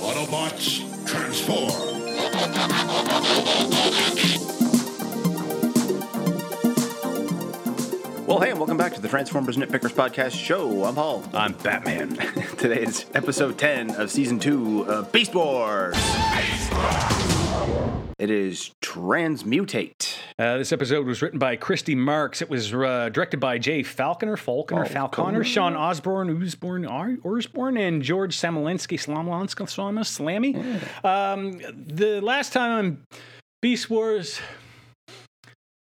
Autobots, transform! Well, hey, and welcome back to the Transformers Nitpickers Podcast Show. I'm Paul. I'm Batman. Today is episode 10 of season 2 of Beast Wars. It is Transmutate. Uh, this episode was written by Christy Marx. It was uh, directed by Jay Falconer, Falconer, Falconer, Sean Osborne, Osborne, Osborne, and George Samolinsky, Slamlanska, Slama, Slammy. Um, the last time on Beast Wars,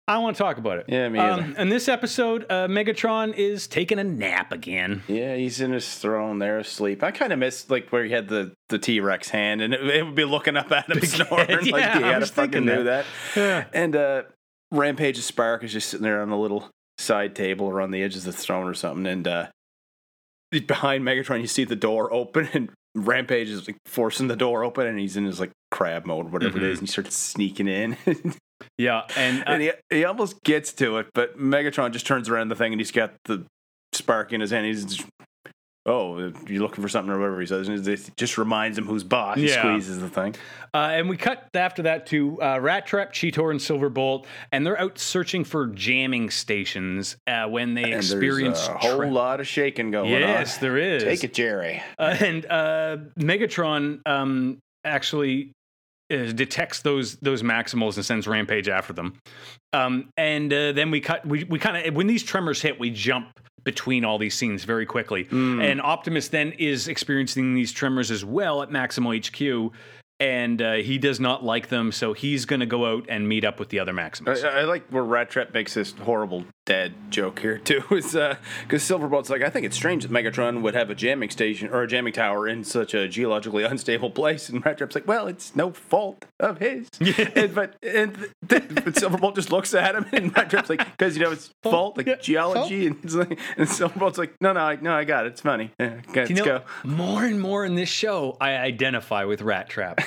I want to talk about it. Yeah, me Um, either. in this episode, uh, Megatron is taking a nap again. Yeah, he's in his throne there asleep. I kind of missed like where he had the, the T Rex hand and it, it would be looking up at him snoring like Yeah, he I had to fucking do that. Yeah. And uh, Rampage's Spark is just sitting there on a little side table or on the edge of the throne or something. And uh, behind Megatron, you see the door open and Rampage is like forcing the door open and he's in his like crab mode, whatever it is, and he starts sneaking in. Yeah, and, uh, and he, he almost gets to it, but Megatron just turns around the thing and he's got the spark in his hand. He's just, oh, you're looking for something or whatever he says. And it just reminds him who's boss. He Yeah. squeezes the thing. Uh, and we cut after that to uh, Rat Trap, Cheetor, and Silverbolt, and they're out searching for jamming stations uh, when they And experience a whole lot of shaking going on. Yes, there is. Take it, Jerry. Uh, and uh, Megatron um, actually uh, detects those those Maximals and sends Rampage after them. Um, and uh, then we cut. We we kind of when these tremors hit, we jump between all these scenes very quickly. Hmm. And Optimus then is experiencing these tremors as well at Maximal HQ. And uh, he does not like them, so he's going to go out and meet up with the other Maximals. I, I like where Rat Trap makes this horrible dad joke here too. Is uh, because Silverbolt's like, I think it's strange that Megatron would have a jamming station or a jamming tower in such a geologically unstable place, and Rat Trap's like, well, it's no fault of his. and, but and th- but Silverbolt just looks at him, and Rat Trap's like, because you know it's fault, like Yeah, geology, and, it's like, and Silverbolt's like, no, no, I, no, I got it. It's funny. Yeah, okay, let's you know, go. more and more in this show, I identify with Rat Trap.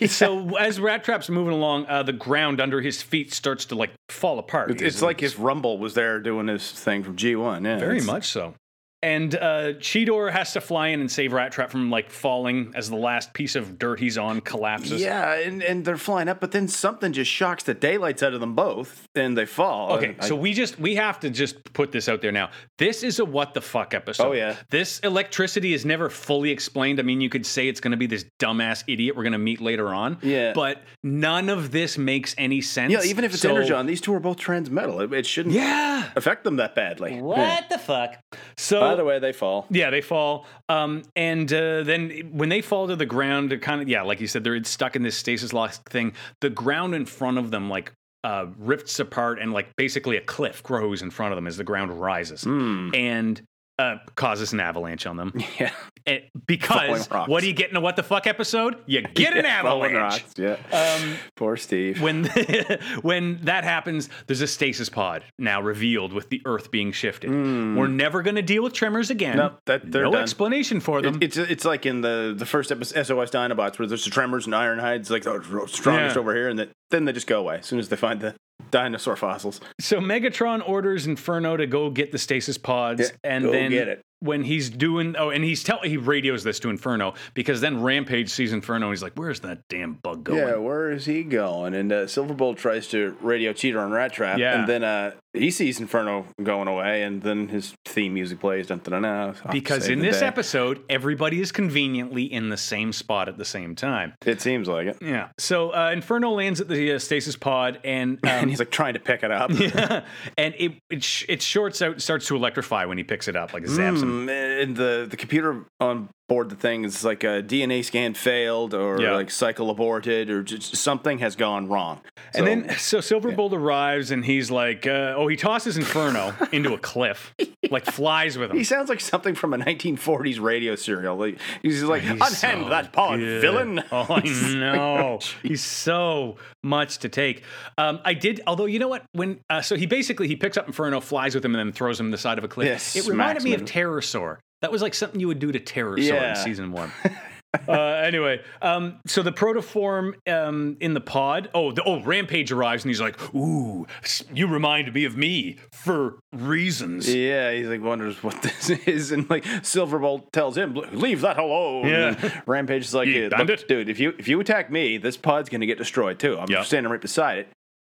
So as Rat Trap's moving along, uh, the ground under his feet starts to like fall apart. It's, it's like if Rumble was there doing his thing from G1. Yeah, very much so. And uh, Cheetor has to fly in and save Rat Trap from like falling as the last piece of dirt he's on collapses. Yeah, and, and they're flying up, but then something just shocks the daylights out of them both, and they fall. Okay, I- so we just we have to just put this out there now. This is a what the fuck episode. Oh, yeah. This electricity is never fully explained. I mean, you could say it's going to be this dumbass idiot we're going to meet later on. Yeah. But none of this makes any sense. yeah, even if it's So- Energon, these two are both transmetal. It, it shouldn't Yeah. affect them that badly. What Yeah. the fuck? So By the way, they fall. Yeah, they fall. Um, and uh, then when they fall to the ground, they're kind of yeah, like you said, they're stuck in this stasis lock thing. The ground in front of them like uh, rifts apart, and like basically a cliff grows in front of them as the ground rises, and uh, causes an avalanche on them. Yeah. And because what do you get in a what the fuck episode? You get an Yeah, falling avalanche. rocks, Yeah. Um, Poor Steve. when when that happens, there's a stasis pod now revealed with the Earth being shifted. We're never going to deal with tremors again. Nope, that- no done. explanation for them. It- it's it's like in the the first episode SOS Dinobots where there's the tremors and Ironhide's like the strongest Yeah. over here, and that then they just go away as soon as they find the dinosaur fossils. so Megatron orders Inferno to go get the stasis pods, Yeah, and go then get it. When he's doing oh, and he's tell he radios this to Inferno because then Rampage sees Inferno. and He's like, "Where's that damn bug going?" Yeah, where is he going? And uh, Silverbolt tries to radio Cheetor on Rat Trap, Yeah. and then uh, he sees Inferno going away, and then his theme music plays. Dun, dun, dun, Because in this day. episode, everybody is conveniently in the same spot at the same time. it seems like it. Yeah. So uh, Inferno lands at the uh, stasis pod, and um, and he's like trying to pick it up. and it it, sh- it shorts out, starts to electrify when he picks it up, like zaps him. Mm, and the the computer on board the thing is like a DNA scan failed, or Yeah. like cycle aborted, or just something has gone wrong. And So- then so Silverbolt arrives, and he's like, uh, "Oh, he tosses Inferno into a cliff, like flies with him." he sounds like something from a 1940s radio serial. Like he's like, He's unhand so that pod, good. villain. Oh, no. He's so much to take. Um, I did, although you know what? When uh, so he basically he picks up Inferno, flies with him, and then throws him the side of a cliff. Yeah, it reminded me him of Terrorsaur. That was like something you would do to Terrorsaur Yeah. in season one. uh, anyway, um, so the protoform um, in the pod. Oh, the, oh, Rampage arrives and he's like, "Ooh, you remind me of me for reasons." Yeah, he's like wonders what this is, and like Silverbolt tells him, "Leave that alone." Yeah. And Rampage is like, "Yeah, bandit." look, dude, if you if you attack me, this pod's gonna get destroyed too. I'm Yeah. standing right beside it."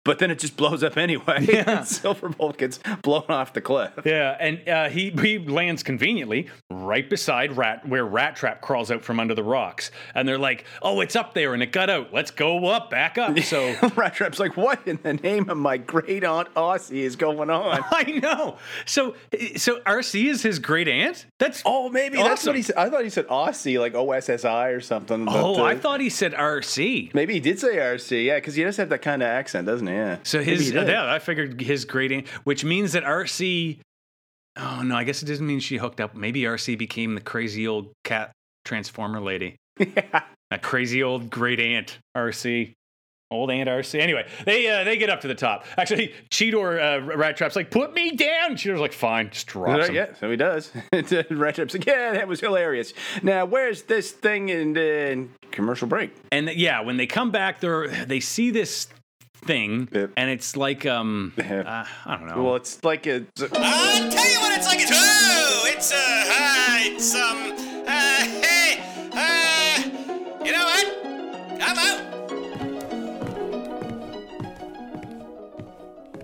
But then it just blows up anyway. Yeah. Silverbolt gets blown off the cliff. Yeah, and uh, he he lands conveniently right beside Rat, where Rat Trap crawls out from under the rocks, and they're like, "Oh, it's up there, and it got out. Let's go up, back up." So Rat Trap's like, "What in the name of my great aunt Aussie is going on?" I know. So so Arcee is his great aunt. That's Oh, maybe that's what he said. I thought he said Aussie, like O S S I or something. but, Oh, uh, I thought he said Arcee. maybe he did say Arcee. Yeah, because he does have that kind of accent, doesn't he? Yeah. So his yeah, I figured his great aunt, which means that Arcee. Oh no, I guess it doesn't mean she hooked up. Maybe Arcee became the crazy old cat transformer lady. Yeah. That crazy old great aunt Arcee. Old Aunt RC. Anyway, they uh, they get up to the top. Actually, Cheetor uh, Rat Trap's like, put me down. Cheetor's like, fine, just drops him. Yeah, so he does. Rat Trap's like, yeah, that was hilarious. Now, where's this thing in uh, commercial break? And yeah, when they come back, they're they see this thing, Yep. and it's like um, uh, I don't know. Well, it's like a. I'll tell you what it's like. It's oh, it's uh, it's um,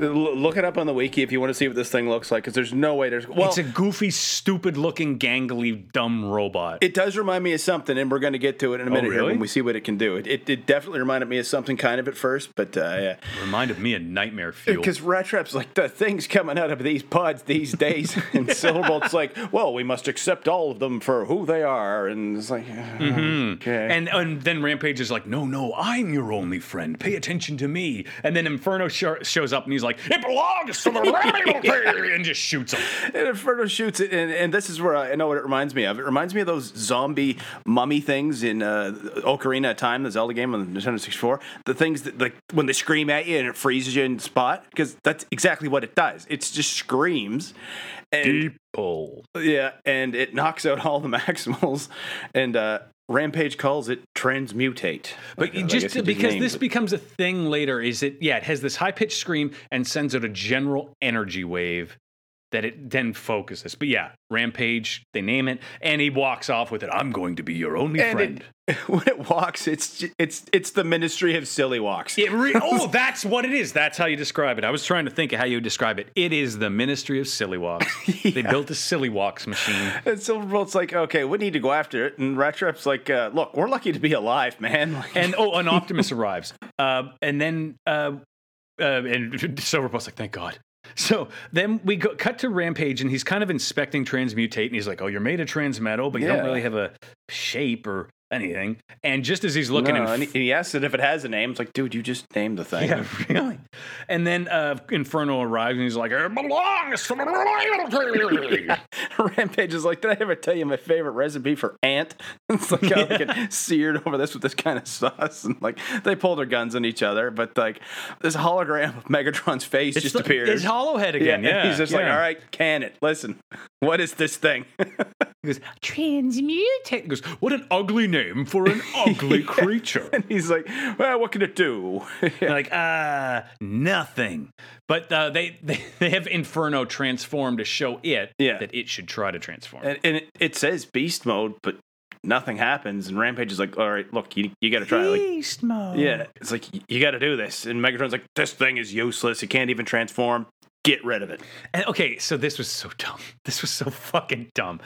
Look it up on the wiki if you want to see what this thing looks like, because there's no way there's. Well, it's a goofy, stupid-looking, gangly, dumb robot. it does remind me of something, and we're going to get to it in a minute here Oh, really? when we see what it can do. It, it, it definitely reminded me of something kind of at first, but uh, yeah. reminded me of Nightmare Fuel. Because Rat Trap's like, the things coming out of these pods these days. and Silverbolt's like, well, we must accept all of them for who they are. And it's like, okay. And and then Rampage is like, no, no, I'm your only friend. Pay attention to me. And then Inferno sho- shows up and he's like, it belongs to the royalty, and just shoots him. And Inferno shoots it, and, and this is where I know what it reminds me of. It reminds me of those zombie mummy things in uh, Ocarina of Time, the Zelda game on the Nintendo 64. The things that, like, when they scream at you and it freezes you in the spot, because that's exactly what it does. It's just screams. And, Deep pull. Yeah, and it knocks out all the Maximals, and uh, Rampage calls it transmutate. But Like, just because this it. becomes a thing later, is it? Yeah, it has this high pitched scream and sends out a general energy wave that it then focuses. But yeah, Rampage, they name it, and he walks off with it. I'm going to be your only and friend. it, when it walks, it's it's it's the Ministry of Silly Walks. Re- oh, that's what it is. That's how you describe it. I was trying to think of how you would describe it. It is the Ministry of Silly Walks. They built a Silly Walks machine. And Silverbolt's like, okay, we need to go after it. And Rat Trap's like, uh, look, we're lucky to be alive, man. Like, And oh, an Optimus arrives. Uh, and then uh, uh, and Silverbolt's like, thank God. So then we go, cut to Rampage, and he's kind of inspecting Transmutate, and he's like, "Oh, you're made of transmetal, but you Yeah. don't really have a shape or anything." And just as he's looking, no, and he, and he asks it if it has a name. It's like, dude, you just named the thing. Yeah, really. And then uh, Inferno arrives and he's like, it belongs to the royalty. Rampage is like, did I ever tell you my favorite recipe for ant? it's like how they get seared over this with this kind of sauce, and like they pull their guns on each other. But like this hologram of Megatron's face just the- appears. It's Hollow Head again. Yeah. and he's just like, all right, can it? Listen, what is this thing? He goes, Transmutate. He goes, what an ugly name for an ugly creature. and he's like, well, what can it do? They're like, uh, nothing. But uh, they, they they have Inferno transform to show it Yeah. that it should try to transform. and and it, it says beast mode, but nothing happens. And Rampage is like, all right, look, you, you got to try. Like, Beast mode. yeah, it's like y- you got to do this. And Megatron's like, this thing is useless. It can't even transform. Get rid of it. And okay, so this was so dumb. This was so fucking dumb.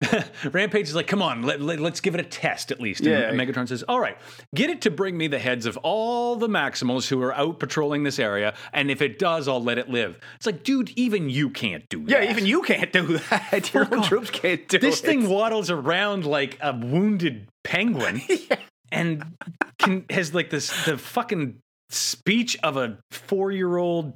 Rampage is like, come on, let, let, us give it a test at least. And Yeah. Megatron says, all right, get it to bring me the heads of all the Maximals who are out patrolling this area, and if it does, I'll let it live. It's like, dude, even you can't do that. Yeah, even you can't do that. Your own troops can't do This it. This thing waddles around like a wounded penguin and can, has like this the fucking speech of a four year old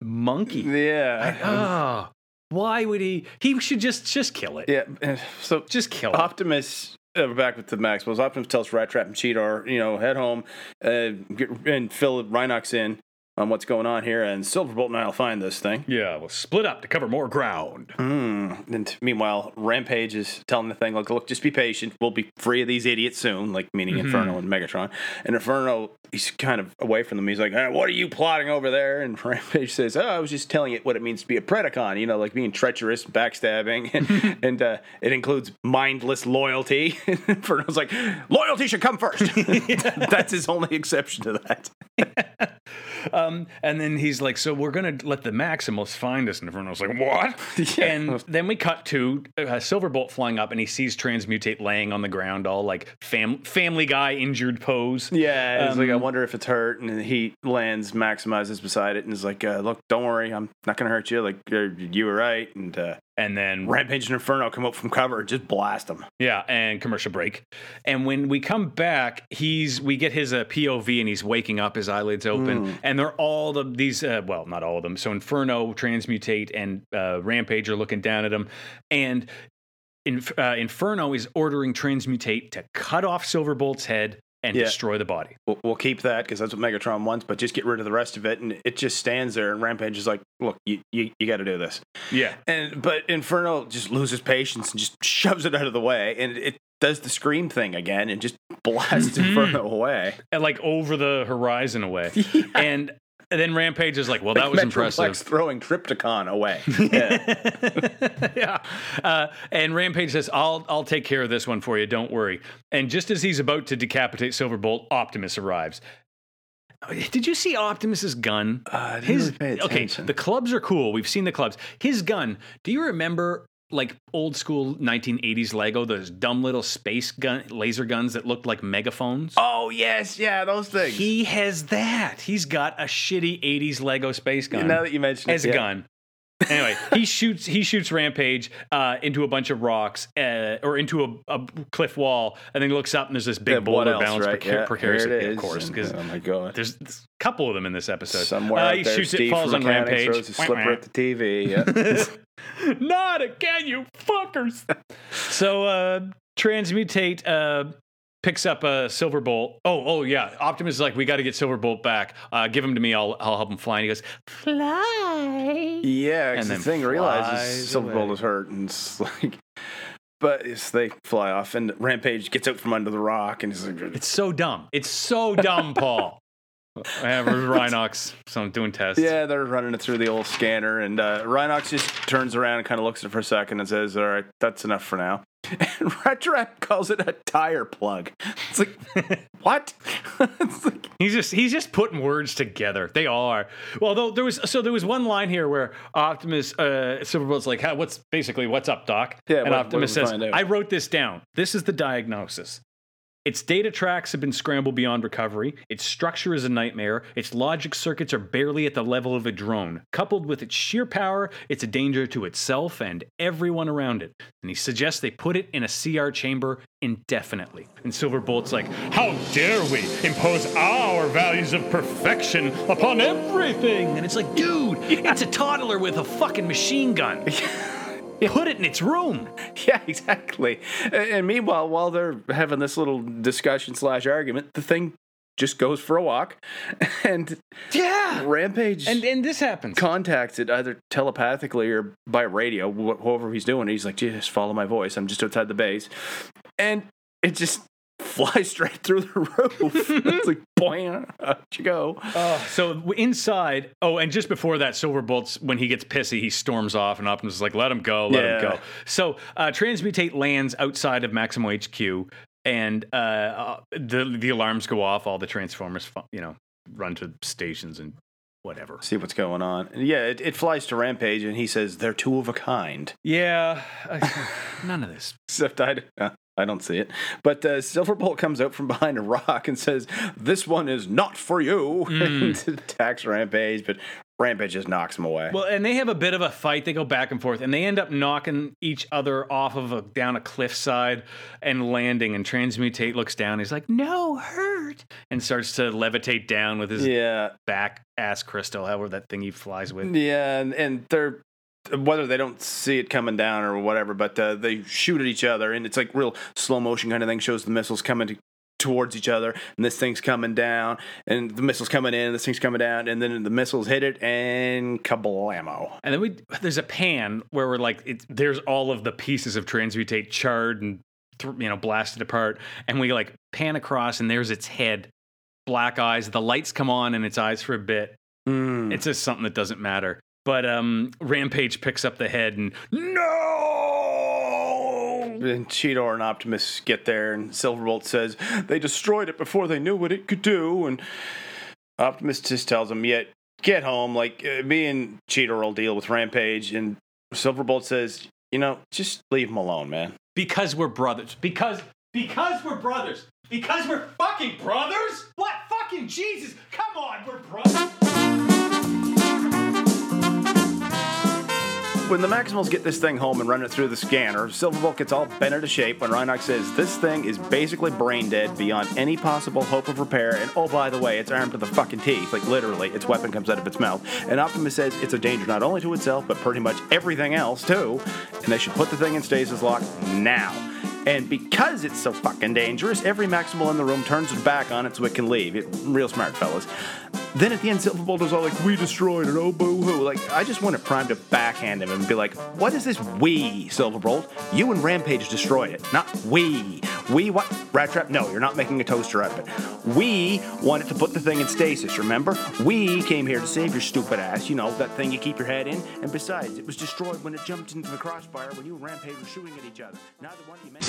monkey. Yeah. Oh, why would he? He should just just kill it. yeah. So Just kill it. Optimus. Uh, back with the Maximals. Optimus tells Rat Trap and Cheetor, you know, head home uh, get, and fill Rhinox in. On what's going on here, and Silverbolt and I'll find this thing. Yeah, we'll split up to cover more ground. And meanwhile, Rampage is telling the thing, like, look, just be patient. We'll be free of these idiots soon, like meaning Inferno and Megatron. And Inferno, he's kind of away from them. He's like, "Eh, what are you plotting over there? And Rampage says, oh, I was just telling it what it means to be a Predacon, you know, like being treacherous, backstabbing, and uh, it includes mindless loyalty. And Inferno's like, loyalty should come first. That's his only exception to that. Um, and then he's like, "So we're gonna let the Maximals find us." And Inferno's like, "What?" Yeah. And then we cut to uh, Silverbolt flying up, and he sees Transmutate laying on the ground, all like fam- Family Guy injured pose. Yeah, it's like I Um, wonder if it's hurt, and he lands, maximizes beside it, and is like, uh, "Look, don't worry, I'm not gonna hurt you. Like you were right." And uh, And then Rampage and Inferno come up from cover, and just blast him. Yeah, and commercial break. And when we come back, he's we get his uh, POV and he's waking up, his eyelids open, and they're all the these uh, well, not all of them. So Inferno, Transmutate, and uh, Rampage are looking down at him, and uh, Inferno is ordering Transmutate to cut off Silverbolt's head and Yeah. destroy the body. We'll, we'll keep that because that's what Megatron wants, but just get rid of the rest of it, and it just stands there. And Rampage is like, "Look, you you, you got to do this." Yeah, And but Inferno just loses patience and just shoves it out of the way, and it does the scream thing again and just blasts mm-hmm. Inferno away. and like over the horizon away, and. And then Rampage is like, "Well, that was Metroplex impressive." throwing Trypticon away. Yeah. yeah. Uh, and Rampage says, "I'll I'll take care of this one for you. Don't worry." And just as he's about to decapitate Silverbolt, Optimus arrives. Did you see Optimus's gun? Uh, I didn't His really pay okay. The clubs are cool. We've seen the clubs. His gun. Do you remember? Like old school 1980s Lego, those dumb little space gun laser guns that looked like megaphones. oh yes, yeah, those things. He has that. He's got a shitty 80s Lego space gun now that you mention it, as a yeah. gun. Anyway, he shoots he shoots Rampage uh, into a bunch of rocks uh, or into a, a cliff wall, and then he looks up and there's this big Yeah, boulder else, balanced right? precar- Yeah, precarious, of course, because oh my god. there's, there's a couple of them in this episode. Somewhere Uh, he there, shoots Steve it, falls on Rampage. throws a slipper at the TV. Yeah. Not again, you fuckers. so uh transmutate uh picks up a Silverbolt. Oh, oh yeah. Optimus is like, we got to get Silverbolt back. Uh, give him to me. I'll, I'll help him fly. And he goes, fly. Yeah, And because the thing realizes flies Silverbolt away. is hurt, and it's like, but it's, they fly off, and Rampage gets out from under the rock, and he's like, It's so dumb. It's so dumb, Paul. Yeah, we're Rhinox, so I'm doing tests. yeah, they're running it through the old scanner, and uh, Rhinox just turns around and kind of looks at it for a second and says, "All right, that's enough for now." And Rat Trap calls it a tire plug. It's like, what? it's like, He's just he's just putting words together. They are. Well, though there was so there was one line here where Optimus uh Silverbolt's like, "How- "What's basically what's up, Doc?" Yeah, and what- what Optimus we says, "I wrote this down. This is the diagnosis." Its data tracks have been scrambled beyond recovery. Its structure is a nightmare. Its logic circuits are barely at the level of a drone. Coupled with its sheer power, it's a danger to itself and everyone around it. And he suggests they put it in a CR chamber indefinitely. And Silverbolt's like, How dare we impose our values of perfection upon everything? And it's like, dude, it's a toddler with a fucking machine gun. Put it in its room. yeah, exactly. And, meanwhile, while they're having this little discussion slash argument, the thing just goes for a walk, and Yeah. Rampage And and this happens. contacts it either telepathically or by radio, wh- whoever he's doing. He's like, just follow my voice. I'm just outside the base. And it just flies straight through the roof. it's like, boing, out you go. Oh, so inside, oh, and just before that, Silverbolt's when he gets pissy, he storms off, and Optimus is like, "Let him go, let him go." So uh, Transmutate lands outside of Maximal HQ, and uh, uh, the the alarms go off. All the Transformers, you know, run to stations and whatever. See what's going on. And yeah, it, it flies to Rampage, and he says, they're two of a kind. Yeah, none of this. Except I, uh, I don't see it. But uh, Silverbolt comes out from behind a rock and says, "This one is not for you," and attacks Rampage. But Rampage just knocks him away. Well, and they have a bit of a fight. They go back and forth, and they end up knocking each other off of a down a cliffside and landing. And Transmutate looks down. He's like, "No, hurt," and starts to levitate down with his yeah, back ass crystal, however that thing he flies with. yeah, and, and they're whether they don't see it coming down or whatever, but uh, they shoot at each other, and it's like real slow motion kind of thing. Shows the missiles coming to towards each other, and this thing's coming down, and the missile's coming in, and this thing's coming down, and then the missiles hit it, and kablamo. And then we there's a pan where we're like, it, there's all of the pieces of transmutate charred and th- you know blasted apart, and we like pan across, and there's its head, black eyes. The lights come on in its eyes for a bit. Mm. It's just something that doesn't matter. But um, Rampage picks up the head and no. And Cheetor and Optimus get there, and Silverbolt says they destroyed it before they knew what it could do. And Optimus just tells him, "Yet get home. Like uh, me and Cheetor will deal with Rampage." And Silverbolt says, "You know, just leave him alone, man." Because we're brothers. Because because we're brothers. Because we're fucking brothers. What fucking Jesus? Come on, we're brothers. When the Maximals get this thing home and run it through the scanner, Silverbolt gets all bent into shape when Rhinox says this thing is basically brain dead beyond any possible hope of repair. And oh, by the way, it's armed to the fucking teeth. Like literally, its weapon comes out of its mouth. And Optimus says it's a danger not only to itself, but pretty much everything else too. And they should put the thing in stasis lock now. And because it's so fucking dangerous, every Maximal in the room turns its back on it so it can leave. It, real smart, fellas. Then at the end, Silverbolt is all like, "We destroyed it, oh boo hoo!" Like I just wanted Prime to backhand him and be like, "What is this we, Silverbolt? You and Rampage destroyed it, not we. We what? Rat Trap? No, you're not making a toaster out of it. We wanted to put the thing in stasis. Remember? We came here to save your stupid ass. You know that thing you keep your head in. And besides, it was destroyed when it jumped into the crossfire when you and Rampage were shooting at each other. Neither one of you made."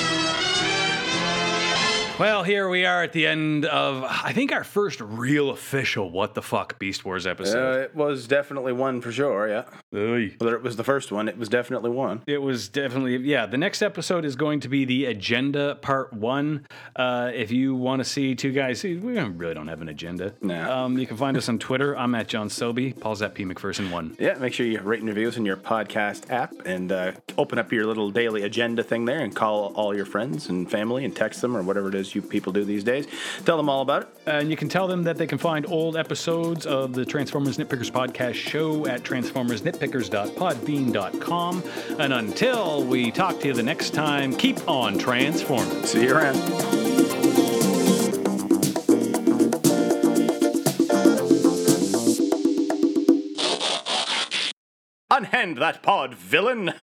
Well, here we are at the end of I think our first real official what the fuck Beast Wars Uh, episode. it was definitely one for sure. Yeah. Oy. Whether it was the first one, it was definitely one. It was definitely yeah. The next episode is going to be the agenda part one. Uh, if you want to see two guys, we really don't have an agenda. Nah. Um, you can find us on Twitter. I'm at John Sobey. Paul's at P McPherson one. Yeah, make sure you rate and review us in your podcast app and uh, open up your little daily agenda thing there and call all your friends and family and text them or whatever it is you people do these days. Tell them all about it. And you can tell them that they can find old episodes of the Transformers Nitpickers podcast show at transformersnitpickers.podbean.com. And until we talk to you the next time, keep on transforming. See you around. Unhand that pod, villain!